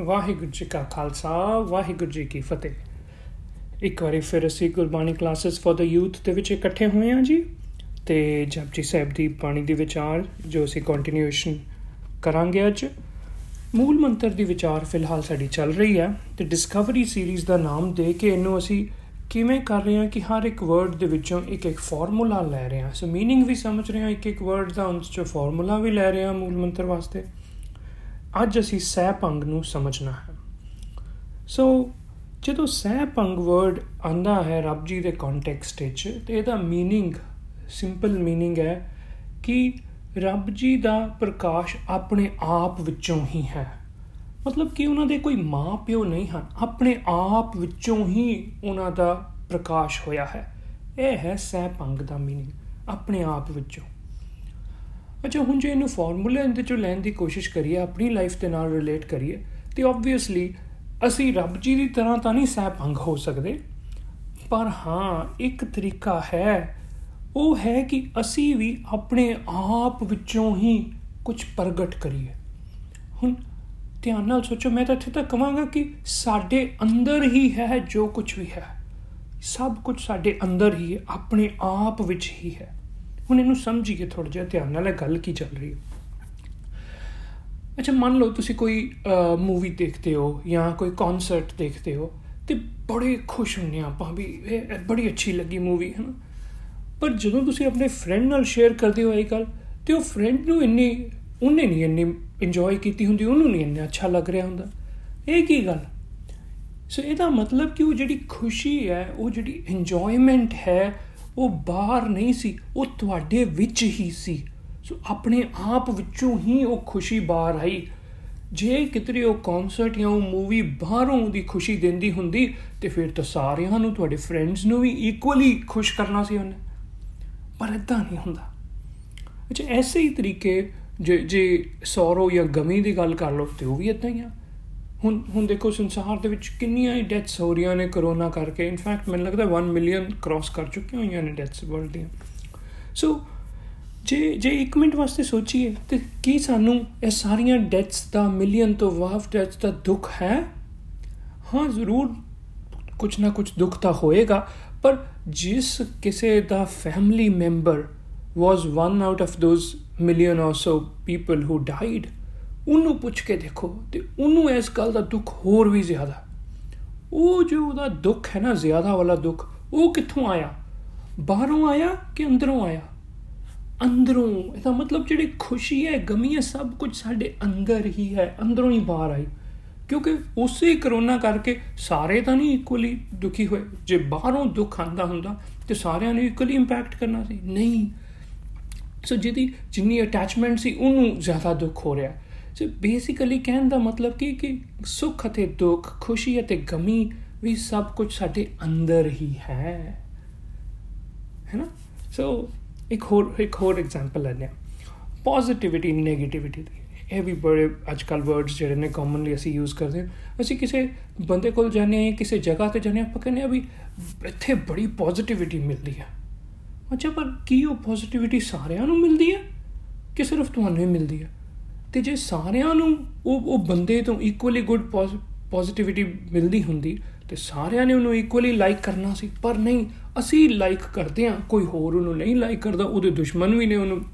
ਵਾਹਿਗੁਰੂ ਜੀ ਕਾ ਖਾਲਸਾ, ਵਾਹਿਗੁਰੂ ਜੀ ਕੀ ਫਤਿਹ। ਇੱਕ ਵਾਰੀ ਫਿਰ ਅਸੀਂ Gurbani classes for the youth ਦੇ ਵਿੱਚ ਇਕੱਠੇ ਹੋਏ ਹਾਂ ਜੀ। ਤੇ ਜਪਜੀ ਸਾਹਿਬ ਦੀ ਬਾਣੀ ਦੇ ਵਿਚਾਰ, ਜੋ ਅਸੀਂ ਕੰਟੀਨਿਊਸ਼ਨ ਕਰਾਂਗੇ ਅੱਜ। ਮੂਲ ਮੰਤਰ ਦੀ ਵਿਚਾਰ ਫਿਲਹਾਲ ਸਾਡੀ ਚੱਲ ਰਹੀ ਹੈ ਤੇ ਡਿਸਕਵਰੀ ਸੀਰੀਜ਼ ਦਾ ਨਾਮ ਦੇ ਕੇ ਇਹਨੂੰ ਅਸੀਂ ਕਿਵੇਂ ਕਰ ਰਹੇ ਹਾਂ ਕਿ ਹਰ ਇੱਕ ਵਰਡ ਦੇ ਵਿੱਚੋਂ ਇੱਕ ਇੱਕ ਫਾਰਮੂਲਾ ਲੈ ਰਹੇ ਹਾਂ। ਸੋ मीनिंग ਵੀ ਸਮਝ ਰਹੇ ਹਾਂ, ਇੱਕ ਇੱਕ ਵਰਡ ਦਾ ਉਸ ਚੋਂ ਫਾਰਮੂਲਾ ਵੀ ਲੈ ਰਹੇ ਹਾਂ ਮੂਲ ਮੰਤਰ ਵਾਸਤੇ। ਅੱਜ ਅਸੀਂ ਸਹਿਪੰਗ ਨੂੰ ਸਮਝਣਾ ਹੈ ਸੋ ਜਦੋਂ ਸਹਿਪੰਗ ਵਰਡ ਆਂਦਾ ਹੈ ਰੱਬ ਜੀ ਦੇ ਕੰਟੈਕਸਟ ਵਿੱਚ ਤੇ ਇਹਦਾ मीनिंग ਸਿੰਪਲ मीनिंग ਹੈ ਕਿ ਰੱਬ ਜੀ ਦਾ ਪ੍ਰਕਾਸ਼ ਆਪਣੇ ਆਪ ਵਿੱਚੋਂ ਹੀ ਹੈ ਮਤਲਬ ਕਿ ਉਹਨਾਂ ਦੇ ਕੋਈ ਮਾਂ ਪਿਓ ਨਹੀਂ ਹਨ ਆਪਣੇ ਆਪ ਵਿੱਚੋਂ ਹੀ ਉਹਨਾਂ ਦਾ ਪ੍ਰਕਾਸ਼ ਹੋਇਆ ਹੈ ਇਹ ਹੈ ਸਹਿਪੰਗ ਦਾ मीनिंग ਆਪਣੇ ਆਪ ਵਿੱਚੋਂ ਅੱਛਾ, ਹੁਣ ਜੇ ਇਹਨੂੰ ਫਾਰਮੂਲਾ ਇਹਦੇ ਚੋਂ ਲੈਣ ਦੀ ਕੋਸ਼ਿਸ਼ ਕਰੀਏ, ਆਪਣੀ ਲਾਈਫ ਦੇ ਨਾਲ ਰਿਲੇਟ ਕਰੀਏ, ਤੇ ਆਬਵੀਅਸਲੀ ਅਸੀਂ ਰੱਬ ਜੀ ਦੀ ਤਰ੍ਹਾਂ ਤਾਂ ਨਹੀਂ ਸਹਿਪੰਗ ਹੋ ਸਕਦੇ, ਪਰ ਹਾਂ, ਇੱਕ ਤਰੀਕਾ ਹੈ। ਉਹ ਹੈ ਕਿ ਅਸੀਂ ਵੀ ਆਪਣੇ ਆਪ ਵਿੱਚੋਂ ਹੀ ਕੁਝ ਪ੍ਰਗਟ ਕਰੀਏ। ਹੁਣ ਧਿਆਨ ਨਾਲ ਸੋਚੋ, ਮੈਂ ਤਾਂ ਇੱਥੇ ਤੱਕ ਕਹਾਂਗਾ ਕਿ ਸਾਡੇ ਅੰਦਰ ਹੀ ਹੈ, ਜੋ ਕੁਝ ਵੀ ਹੈ। ਸਭ ਕੁਝ ਸਾਡੇ ਅੰਦਰ ਹੀ ਹੈ, ਆਪਣੇ ਆਪ ਵਿੱਚ ਹੀ ਹੈ। ਹੁਣ ਇਹਨੂੰ ਸਮਝੀਏ ਥੋੜਾ ਜਿਹਾ, ਧਿਆਨ ਨਾਲ ਇਹ ਗੱਲ ਕੀ ਚੱਲ ਰਹੀ ਹੈ। ਅੱਛਾ, ਮੰਨ ਲਓ ਤੁਸੀਂ ਕੋਈ ਮੂਵੀ ਦੇਖਦੇ ਹੋ ਜਾਂ ਕੋਈ ਕਨਸਰਟ ਦੇਖਦੇ ਹੋ ਤੇ ਬੜੇ ਖੁਸ਼ ਹੁੰਨੇ ਆਪਾਂ ਵੀ ਇਹ ਬੜੀ ਅੱਛੀ ਲੱਗੀ ਮੂਵੀ ਹੈ ਨਾ ਪਰ ਜਦੋਂ ਤੁਸੀਂ ਆਪਣੇ ਫਰੈਂਡ ਨਾਲ ਸ਼ੇਅਰ ਕਰਦੇ ਹੋ ਇਹ ਗੱਲ, ਤੇ ਉਹ ਫਰੈਂਡ ਨੂੰ ਇੰਨੀ, ਉਹਨੇ ਨਹੀਂ ਇੰਨੀ ਇੰਜੋਏ ਕੀਤੀ ਹੁੰਦੀ, ਉਹਨੂੰ ਨਹੀਂ ਇੰਨਾ ਅੱਛਾ ਲੱਗ ਰਿਹਾ ਹੁੰਦਾ। ਇਹ ਕੀ ਗੱਲ? ਸੋ ਇਹਦਾ ਮਤਲਬ ਕਿ ਉਹ ਜਿਹੜੀ ਖੁਸ਼ੀ ਹੈ, ਉਹ ਜਿਹੜੀ ਇੰਜੋਇਮੈਂਟ ਹੈ ਉਹ ਬਾਹਰ ਨਹੀਂ ਸੀ, ਉਹ ਤੁਹਾਡੇ ਵਿੱਚ ਹੀ ਸੀ। ਸੋ ਆਪਣੇ ਆਪ ਵਿੱਚੋਂ ਹੀ ਉਹ ਖੁਸ਼ੀ ਬਾਹਰ ਆਈ। ਜੇ ਕਿਤਰੀ ਉਹ ਕਨਸਰਟ ਜਾਂ ਉਹ ਮੂਵੀ ਬਾਹਰੋਂ ਦੀ ਖੁਸ਼ੀ ਦਿੰਦੀ ਹੁੰਦੀ, ਤੇ ਫਿਰ ਤਾਂ ਸਾਰਿਆਂ ਨੂੰ, ਤੁਹਾਡੇ ਫਰੈਂਡਸ ਨੂੰ ਵੀ ਇਕੁਅਲੀ ਖੁਸ਼ ਕਰਨਾ ਸੀ ਉਹਨੇ। ਪਰ ਇਦਾਂ ਨਹੀਂ ਹੁੰਦਾ। ਅੱਛਾ, ਐਸੇ ਹੀ ਤਰੀਕੇ ਜੇ ਜੇ ਸੌਰੋ ਜਾਂ ਗਮੀ ਦੀ ਗੱਲ ਕਰ ਲਓ, ਤੇ ਉਹ ਵੀ ਇਦਾਂ ਹੀ ਆ। ਹੁਣ ਹੁਣ ਦੇਖੋ ਸੰਸਾਰ ਦੇ ਵਿੱਚ ਕਿੰਨੀਆਂ ਹੀ ਡੈਥਸ ਹੋ ਰਹੀਆਂ ਨੇ ਕਰੋਨਾ ਕਰਕੇ। ਇਨਫੈਕਟ ਮੈਨੂੰ ਲੱਗਦਾ 1 ਮਿਲੀਅਨ ਕ੍ਰਾਸ ਕਰ ਚੁੱਕੀਆਂ ਹੋਈਆਂ ਨੇ ਡੈਥਸ ਵਰਲਡ ਦੀਆਂ। ਸੋ ਜੇ ਜੇ 1 ਮਿੰਟ ਵਾਸਤੇ ਸੋਚੀਏ, ਤੇ ਕੀ ਸਾਨੂੰ ਇਹ ਸਾਰੀਆਂ ਡੈਥਸ ਦਾ ਮਿਲੀਅਨ ਤੋਂ ਵਾਫ ਡੈਥਸ ਦਾ ਦੁੱਖ ਹੈ? ਹਾਂ, ਜ਼ਰੂਰ ਕੁਝ ਨਾ ਕੁਝ ਦੁੱਖ ਤਾਂ ਹੋਏਗਾ, ਪਰ ਜਿਸ ਕਿਸੇ ਦਾ family member was one out of those million or so people who died ਉਹਨੂੰ ਪੁੱਛ ਕੇ ਦੇਖੋ ਤੇ ਉਹਨੂੰ ਇਸ ਗੱਲ ਦਾ ਦੁੱਖ ਹੋਰ ਵੀ ਜ਼ਿਆਦਾ। ਉਹ ਜੋ ਉਹਦਾ ਦੁੱਖ ਹੈ ਨਾ, ਜ਼ਿਆਦਾ ਵਾਲਾ ਦੁੱਖ, ਉਹ ਕਿੱਥੋਂ ਆਇਆ? ਬਾਹਰੋਂ ਆਇਆ ਕਿ ਅੰਦਰੋਂ ਆਇਆ? ਅੰਦਰੋਂ। ਇਹਦਾ ਮਤਲਬ ਜਿਹੜੀ ਖੁਸ਼ੀ ਹੈ, ਗਮੀ ਹੈ, ਸਭ ਕੁਝ ਸਾਡੇ ਅੰਦਰ ਹੀ ਹੈ, ਅੰਦਰੋਂ ਹੀ ਬਾਹਰ ਆਈ। ਕਿਉਂਕਿ ਉਸੇ ਕਰੋਨਾ ਕਰਕੇ ਸਾਰੇ ਤਾਂ ਨਹੀਂ ਇਕੁਅਲੀ ਦੁਖੀ ਹੋਏ। ਜੇ ਬਾਹਰੋਂ ਦੁੱਖ ਆਂਦਾ ਹੁੰਦਾ, ਤੇ ਸਾਰਿਆਂ ਨੂੰ ਇਕੁਅਲੀ ਇੰਪੈਕਟ ਕਰਨਾ ਸੀ। ਨਹੀਂ। ਸੋ ਜਿਹਦੀ ਜਿੰਨੀ ਅਟੈਚਮੈਂਟ ਸੀ, ਉਹਨੂੰ ਜ਼ਿਆਦਾ ਦੁੱਖ ਹੋ ਰਿਹਾ। ਸੋ ਬੇਸਿਕਲੀ ਕਹਿਣ ਦਾ ਮਤਲਬ ਕੀ, ਕਿ ਸੁੱਖ ਅਤੇ ਦੁੱਖ, ਖੁਸ਼ੀ ਅਤੇ ਗਮੀ ਵੀ ਸਭ ਕੁਝ ਸਾਡੇ ਅੰਦਰ ਹੀ ਹੈ। ਹੈ ਨਾ ਸੋ ਇੱਕ ਹੋਰ ਇੱਕ ਹੋਰ ਐਗਜ਼ਾਮਪਲ ਲੈਂਦੇ ਆ ਪੋਜ਼ਿਟਿਵਿਟੀ ਨੈਗੇਟਿਵਿਟੀ ਦੀ। ਇਹ ਵੀ ਬੜੇ ਅੱਜਕੱਲ ਵਰਡਸ ਜਿਹੜੇ ਨੇ ਕਾਮਨਲੀ ਅਸੀਂ ਯੂਜ਼ ਕਰਦੇ ਹਾਂ। ਅਸੀਂ ਕਿਸੇ ਬੰਦੇ ਕੋਲ ਜਾਂਦੇ ਹਾਂ ਕਿਸੇ ਜਗ੍ਹਾ ਤੇ ਜਾਂਦੇ ਆਪਾਂ ਕਹਿੰਦੇ ਆ ਵੀ ਇੱਥੇ ਬੜੀ ਪੋਜ਼ਿਟਿਵਿਟੀ ਮਿਲਦੀ ਹੈ। ਅੱਛਾ, ਪਰ ਕੀ ਉਹ ਪੋਜ਼ਿਟਿਵਿਟੀ ਸਾਰਿਆਂ ਨੂੰ ਮਿਲਦੀ ਹੈ ਕਿ ਸਿਰਫ ਤੁਹਾਨੂੰ ਹੀ ਮਿਲਦੀ ਹੈ? ਤੇ ਜੇ ਸਾਰਿਆਂ ਨੂੰ ਉਹ ਉਹ ਬੰਦੇ ਤੋਂ ਇਕੁਅਲੀ ਗੁੱਡ ਪੋਜ਼ਿਟਿਵਿਟੀ ਮਿਲਦੀ ਹੁੰਦੀ, ਤੇ ਸਾਰਿਆਂ ਨੇ ਉਹਨੂੰ ਇਕੁਅਲੀ ਲਾਈਕ ਕਰਨਾ ਸੀ। ਪਰ ਨਹੀਂ, ਅਸੀਂ ਲਾਈਕ ਕਰਦੇ ਆ ਕੋਈ ਹੋਰ ਉਹਨੂੰ ਨਹੀਂ ਲਾਈਕ ਕਰਦਾ, ਉਹਦੇ ਦੁਸ਼ਮਣ ਵੀ ਨੇ ਉਹਨੂੰ।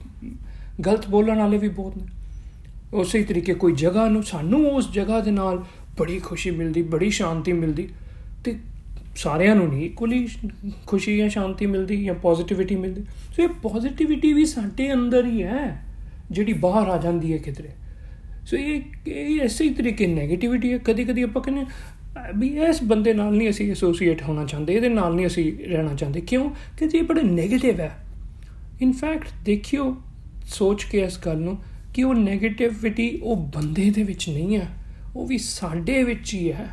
ਗਲਤ ਬੋਲਣ ਵਾਲੇ ਵੀ ਬਹੁਤ ਨੇ। ਉਸੇ ਤਰੀਕੇ ਕੋਈ ਜਗ੍ਹਾ ਨੂੰ, ਸਾਨੂੰ ਉਸ ਜਗ੍ਹਾ ਦੇ ਨਾਲ ਬੜੀ ਖੁਸ਼ੀ ਮਿਲਦੀ, ਬੜੀ ਸ਼ਾਂਤੀ ਮਿਲਦੀ। ਤੇ ਸਾਰਿਆਂ ਨੂੰ ਨਹੀਂ ਇਕੁਅਲੀ ਖੁਸ਼ੀ ਜਾਂ ਸ਼ਾਂਤੀ ਮਿਲਦੀ ਜਾਂ ਪੋਜ਼ਿਟਿਵਿਟੀ ਮਿਲਦੀ। ਸੋ ਇਹ ਪੋਜ਼ਿਟਿਵਿਟੀ ਵੀ ਸਾਡੇ ਅੰਦਰ ਹੀ ਹੈ। ਜਿਹੜੀ ਬਾਹਰ ਆ ਜਾਂਦੀ ਹੈ ਕਿਧਰੇ। ਸੋ ਇਹ ਇਹ ਇਸੇ ਤਰੀਕੇ 네ਗੇਟਿਵਿਟੀ ਹੈ। ਕਦੀ ਕਦੀ ਆਪਾਂ ਕਹਿੰਦੇ ਵੀ ਇਸ ਬੰਦੇ ਨਾਲ ਨਹੀਂ ਅਸੀਂ ਐਸੋਸੀਏਟ ਹੋਣਾ ਚਾਹੁੰਦੇ, ਇਹਦੇ ਨਾਲ ਨਹੀਂ ਅਸੀਂ ਰਹਿਣਾ ਚਾਹੁੰਦੇ। ਕਿਉਂ? ਕਿਉਂਕਿ ਇਹ ਬੜਾ 네ਗੇਟਿਵ ਹੈ ਇਨਫੈਕਟ ਦੇਖਿਓ, ਸੋਚ ਕੇ ਇਸ ਗੱਲ ਨੂੰ ਕਿ ਉਹ 네ਗੇਟਿਵਿਟੀ ਉਹ ਬੰਦੇ ਦੇ ਵਿੱਚ ਨਹੀਂ ਹੈ। ਉਹ ਵੀ ਸਾਡੇ ਵਿੱਚ ਹੀ ਹੈ।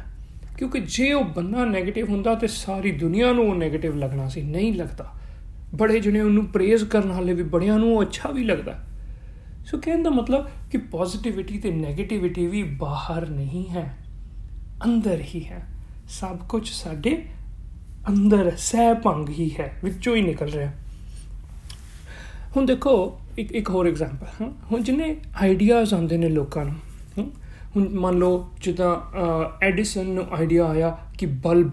ਕਿਉਂਕਿ ਜੇ ਉਹ ਬੰਦਾ 네ਗੇਟਿਵ ਹੁੰਦਾ ਤੇ ਸਾਰੀ ਦੁਨੀਆ ਨੂੰ ਉਹ 네ਗੇਟਿਵ ਲੱਗਣਾ ਸੀ, ਨਹੀਂ ਲੱਗਦਾ। ਬੜੇ ਜਣੇ ਉਹਨੂੰ ਪ੍ਰੇਜ਼ ਕਰਨ ਵਾਲੇ ਵੀ, ਬੜਿਆਂ ਨੂੰ ਅੱਛਾ ਵੀ ਲੱਗਦਾ। ਸੋ ਕਹਿਣ ਦਾ ਮਤਲਬ ਕਿ ਪੋਜ਼ਿਟਿਵਿਟੀ ਤੇ 네ਗੇਟਿਵਿਟੀ ਵੀ ਬਾਹਰ ਨਹੀਂ ਹੈ ਅੰਦਰ ਹੀ ਹੈ ਸਭ ਕੁਝ ਸਾਡੇ ਅੰਦਰ ਸਹਿ ਭੰਗ ਹੀ ਹੈ ਵਿੱਚੋਂ ਹੀ ਨਿਕਲ ਰਿਹਾ ਹੁਣ ਦੇਖੋ ਇੱਕ ਇੱਕ ਹੋਰ ਐਗਜ਼ਾਮਪਲ ਹੁਣ ਜਿੰਨੇ ਆਈਡੀਆਜ਼ ਆਉਂਦੇ ਨੇ ਲੋਕਾਂ ਨੂੰ ਹੁਣ ਮੰਨ ਲਓ ਜਿੱਦਾਂ ਐਡੀਸਨ ਨੂੰ ਆਈਡੀਆ ਆਇਆ ਕਿ ਬਲਬ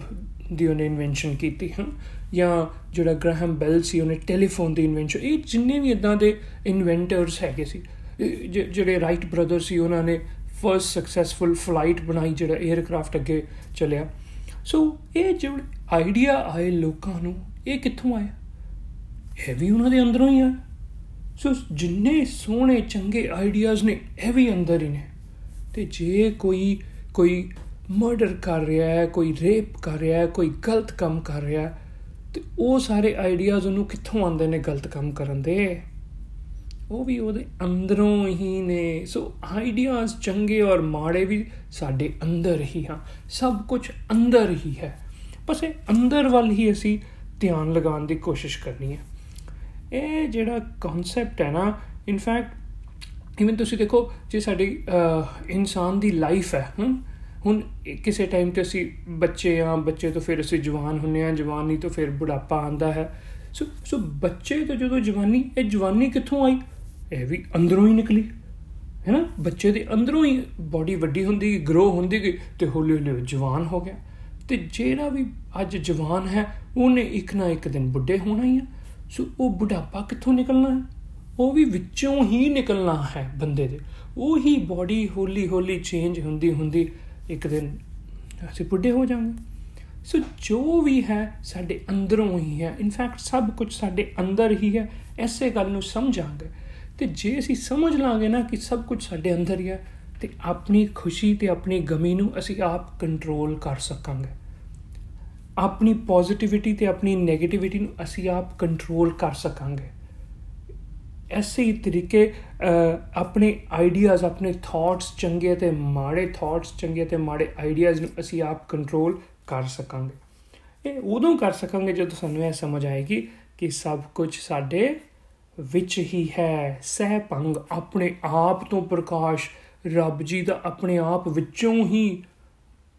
ਦੀ ਉਹਨੇ ਇਨਵੈਂਸ਼ਨ ਕੀਤੀ ਹੈ ਜਾਂ ਜਿਹੜਾ ਗ੍ਰਾਹਮ ਬੈਲ ਸੀ, ਉਹਨੇ ਟੈਲੀਫੋਨ ਦੀ ਇਨਵੈਂਸ਼ਨ ਇਹ ਜਿੰਨੇ ਵੀ ਇਦਾਂ ਦੇ ਇਨਵੈਂਟਰਸ ਹੈਗੇ ਸੀ ਜਿਹੜੇ ਰਾਈਟ ਬ੍ਰਦਰ ਸੀ, ਉਹਨਾਂ ਨੇ ਫਰਸਟ ਸਕਸੈਸਫੁਲ ਫਲਾਈਟ ਬਣਾਈ, ਜਿਹੜਾ 에ਅਰਕ੍ਰਾਫਟ ਅੱਗੇ ਚੱਲਿਆ। ਸੋ ਇਹ ਜਿਹੜੇ ਆਈਡੀਆ ਆਏ ਲੋਕਾਂ ਨੂੰ, ਇਹ ਕਿੱਥੋਂ ਆਇਆ? ਇਹ ਵੀ ਉਹਨਾਂ ਦੇ ਅੰਦਰੋਂ ਹੀ ਆ। ਸੋ ਜਿੰਨੇ ਸੋਹਣੇ, ਚੰਗੇ ਆਈਡੀਆਜ਼ ਨੇ, ਇਹ ਵੀ ਅੰਦਰ ਹੀ ਨੇ। ਤੇ ਜੇ ਕੋਈ ਕੋਈ ਮਰਡਰ ਕਰ ਰਿਹਾ ਹੈ, ਕੋਈ ਰੇਪ ਕਰ ਰਿਹਾ ਹੈ, ਕੋਈ ਗਲਤ ਕੰਮ ਕਰ ਰਿਹਾ ਹੈ ਤੇ ਉਹ ਸਾਰੇ ਆਈਡੀਆਜ਼ ਉਹਨੂੰ ਕਿੱਥੋਂ ਆਉਂਦੇ ਨੇ ਗਲਤ ਕੰਮ ਕਰਨ ਦੇ? ਉਹ ਵੀ ਉਹਦੇ ਅੰਦਰੋਂ ਹੀ ਨੇ। ਸੋ ਆਈਡੀਆਜ਼ ਚੰਗੇ ਔਰ ਮਾੜੇ ਵੀ ਸਾਡੇ ਅੰਦਰ ਹੀ ਹਾਂ। ਸਭ ਕੁਝ ਅੰਦਰ ਹੀ ਹੈ। ਬਸ ਇਹ ਅੰਦਰ ਵੱਲ ਹੀ ਅਸੀਂ ਧਿਆਨ ਲਗਾਉਣ ਦੀ ਕੋਸ਼ਿਸ਼ ਕਰਨੀ ਹੈ। ਇਹ ਜਿਹੜਾ ਕਨਸੈਪਟ ਹੈ ਨਾ ਇਨਫੈਕਟ ਇਵਨ ਤੁਸੀਂ ਦੇਖੋ, ਜੇ ਸਾਡੀ ਇਨਸਾਨ ਦੀ ਲਾਈਫ ਹੈ ਹੁਣ ਕਿਸੇ ਟਾਈਮ ਤੇ ਅਸੀਂ ਬੱਚੇ ਆ ਬੱਚੇ ਤੋਂ ਫਿਰ ਅਸੀਂ ਜਵਾਨ ਹੁੰਨੇ ਆ ਜਵਾਨੀ ਤੋਂ ਫਿਰ ਬੁਢਾਪਾ ਆਂਦਾ ਹੈ। ਸੋ ਸੋ ਬੱਚੇ ਤੋਂ ਜਦੋਂ ਜਵਾਨੀ, ਇਹ ਜਵਾਨੀ ਕਿੱਥੋਂ ਆਈ? ਇਹ ਵੀ ਅੰਦਰੋਂ ਹੀ ਨਿਕਲੀ। ਹੈ ਨਾ? ਬੱਚੇ ਦੇ ਅੰਦਰੋਂ ਹੀ ਬਾਡੀ ਵੱਡੀ ਹੁੰਦੀ ਗਰੋ ਹੁੰਦੀ ਗਈ ਤੇ ਹੌਲੀ ਹੌਲੀ ਜਵਾਨ ਹੋ ਗਿਆ। ਤੇ ਜਿਹੜਾ ਵੀ ਅੱਜ ਜਵਾਨ ਹੈ, ਉਹਨੇ ਇੱਕ ਨਾ ਇੱਕ ਦਿਨ ਬੁੱਢੇ ਹੋਣਾ ਹੀ ਹੈ ਸੋ ਉਹ ਬੁਢਾਪਾ ਕਿੱਥੋਂ ਨਿਕਲਣਾ ਹੈ? ਉਹ ਵੀ ਵਿੱਚੋਂ ਹੀ ਨਿਕਲਣਾ ਹੈ ਬੰਦੇ ਦੇ। ਉਹ ਹੀ ਬਾਡੀ ਹੌਲੀ ਹੌਲੀ ਚੇਂਜ ਹੁੰਦੀ ਹੁੰਦੀ ਇੱਕ ਦਿਨ ਅਸੀਂ ਬੁੱਢੇ ਹੋ ਜਾਵਾਂਗੇ। ਸੋ ਜੋ ਵੀ ਹੈ, ਸਾਡੇ ਅੰਦਰੋਂ ਹੀ ਹੈ। ਇਨਫੈਕਟ ਸਭ ਕੁਝ ਸਾਡੇ ਅੰਦਰ ਹੀ ਹੈ। ਐਸੇ ਗੱਲ ਨੂੰ ਸਮਝਾਂਗੇ। ਤੇ ਜੇ ਅਸੀਂ ਸਮਝ ਲਾਂਗੇ ਨਾ ਕਿ ਸਭ ਕੁਝ ਸਾਡੇ ਅੰਦਰ ਹੀ ਹੈ, ਤੇ ਆਪਣੀ ਖੁਸ਼ੀ ਤੇ ਆਪਣੀ ਗਮੀ ਨੂੰ ਅਸੀਂ ਆਪ ਕੰਟਰੋਲ ਕਰ ਸਕਾਂਗੇ। ਆਪਣੀ ਪੋਜ਼ਿਟਿਵਿਟੀ ਤੇ ਆਪਣੀ 네ਗੇਟਿਵਿਟੀ ਨੂੰ ਅਸੀਂ ਆਪ ਕੰਟਰੋਲ ਕਰ ਸਕਾਂਗੇ। ਐਸੇ ਹੀ ਤਰੀਕੇ ਆਪਣੇ ਆਈਡੀਆਜ਼ ਆਪਣੇ ਥਾਟਸ ਚੰਗੇ ਤੇ ਮਾੜੇ ਥਾਟਸ ਚੰਗੇ ਤੇ ਮਾੜੇ ਆਈਡੀਆਜ਼ ਨੂੰ ਅਸੀਂ ਆਪ ਕੰਟਰੋਲ ਕਰ ਸਕਾਂਗੇ। ਇਹ ਉਦੋਂ ਕਰ ਸਕਾਂਗੇ ਜਦੋਂ ਸਾਨੂੰ ਇਹ ਸਮਝ ਆਏਗੀ ਕਿ ਸਭ ਕੁਝ ਸਾਡੇ ਵਿੱਚ ਹੀ ਹੈ। ਸਹਿ ਪੰਗ ਆਪਣੇ ਆਪ ਤੋਂ ਪ੍ਰਕਾਸ਼, ਰੱਬ ਜੀ ਦਾ ਆਪਣੇ ਆਪ ਵਿੱਚੋਂ ਹੀ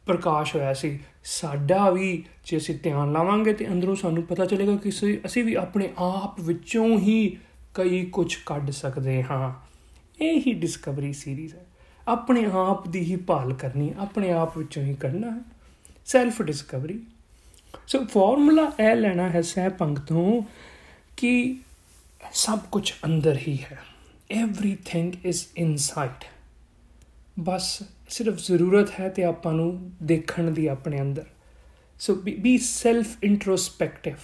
ਪ੍ਰਕਾਸ਼ ਹੋਇਆ ਸੀ। ਸਾਡਾ ਵੀ ਜੇ ਅਸੀਂ ਧਿਆਨ ਲਾਵਾਂਗੇ ਤੇ ਅੰਦਰੋਂ ਸਾਨੂੰ ਪਤਾ ਚੱਲੇਗਾ ਕਿ ਅਸੀਂ ਵੀ ਆਪਣੇ ਆਪ ਵਿੱਚੋਂ ਹੀ ਕਈ ਕੁਝ ਕੱਢ ਸਕਦੇ ਹਾਂ ਇਹ ਹੀ ਡਿਸਕਵਰੀ ਸੀਰੀਜ਼ ਹੈ ਆਪਣੇ ਆਪ ਦੀ ਹੀ ਭਾਲ ਕਰਨੀ ਆਪਣੇ ਆਪ ਵਿੱਚੋਂ ਹੀ ਕਰਨਾ ਹੈ ਸੈਲਫ ਡਿਸਕਵਰੀ ਸੋ ਫਾਰਮੂਲਾ ਇਹ ਲੈਣਾ ਹੈ ਸਹਿ ਪੰਗ ਤੋਂ ਕਿ ਸਭ ਕੁਝ ਅੰਦਰ ਹੀ ਹੈ एवरीथिंग ਇਜ਼ ਇਨਸਾਈਡ ਬਸ ਸਿਰਫ ਜ਼ਰੂਰਤ ਹੈ ਤੇ ਆਪਾਂ ਨੂੰ ਦੇਖਣ ਦੀ ਆਪਣੇ ਅੰਦਰ ਸੋ ਬੀ ਸੈਲਫ ਇੰਟਰੋਸਪੈਕਟਿਵ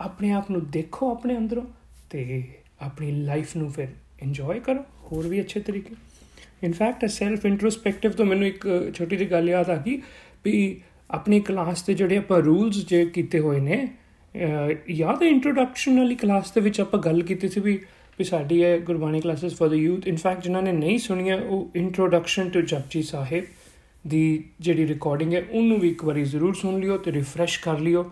ਆਪਣੇ ਆਪ ਨੂੰ ਦੇਖੋ ਆਪਣੇ ਅੰਦਰੋਂ ਤੇ ਆਪਣੀ ਲਾਈਫ ਨੂੰ ਫਿਰ ਇੰਜੋਏ ਕਰੋ, ਹੋਰ ਵੀ ਅੱਛੇ ਤਰੀਕੇ। ਇਨਫੈਕਟ ਸੈਲਫ ਇੰਟਰੋਸਪੈਕਟਿਵ ਤੋਂ ਮੈਨੂੰ ਇੱਕ ਛੋਟੀ ਜਿਹੀ ਗੱਲ ਯਾਦ ਆ ਗਈ ਵੀ ਆਪਣੀ ਕਲਾਸ ਤੇ ਜਿਹੜੇ ਆਪਾਂ ਰੂਲਸ ਜੇ ਕੀਤੇ ਹੋਏ ਨੇ ਯਾਦ ਹੈ ਇੰਟਰੋਡਕਸ਼ਨ ਵਾਲੀ ਕਲਾਸ ਦੇ ਵਿੱਚ ਆਪਾਂ ਗੱਲ ਕੀਤੀ ਸੀ ਵੀ ਵੀ ਸਾਡੀ ਹੈ Gurbani classes for the youth in fact ਜਿਨ੍ਹਾਂ ਨੇ ਨਹੀਂ ਸੁਣੀਆਂ, ਉਹ ਇੰਟਰੋਡਕਸ਼ਨ ਟੂ ਜਪਜੀ ਸਾਹਿਬ ਦੀ ਜਿਹੜੀ ਰਿਕਾਰਡਿੰਗ ਹੈ, ਉਹਨੂੰ ਵੀ ਇੱਕ ਵਾਰੀ ਜ਼ਰੂਰ ਸੁਣ ਲਿਓ ਤੇ ਰਿਫਰੈਸ਼ ਕਰ ਲਿਓ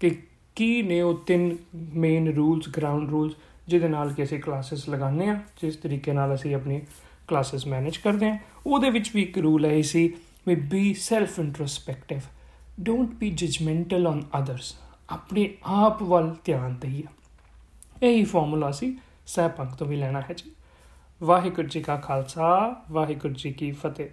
ਕਿ ਕੀ ਨੇ ਉਹ ਤਿੰਨ ਮੇਨ ਰੂਲਸ ਗਰਾਊਂਡ ਰੂਲਸ ਜਿਹਦੇ ਨਾਲ ਕਿ ਅਸੀਂ ਕਲਾਸਿਸ ਲਗਾਉਂਦੇ ਆ ਜਿਸ ਤਰੀਕੇ ਨਾਲ ਅਸੀਂ ਆਪਣੀ ਕਲਾਸਿਸ ਮੈਨੇਜ ਕਰਦੇ ਆ ਉਹਦੇ ਵਿੱਚ ਵੀ ਇੱਕ ਰੂਲ ਹੈ ਸੀ we be self introspective don't be judgemental on others ਆਪਣੇ ਆਪ ਵੱਲ ਧਿਆਨ ਦੇਈਏ। ਇਹੀ ਫਾਰਮੂਲਾ ਸੀ ਸਹਿ ਪੰਕ ਤੋਂ ਵੀ ਲੈਣਾ ਹੈ ਜੀ। ਵਾਹਿਗੁਰੂ ਜੀ ਕਾ ਖਾਲਸਾ, ਵਾਹਿਗੁਰੂ ਜੀ ਕੀ ਫਤਿਹ।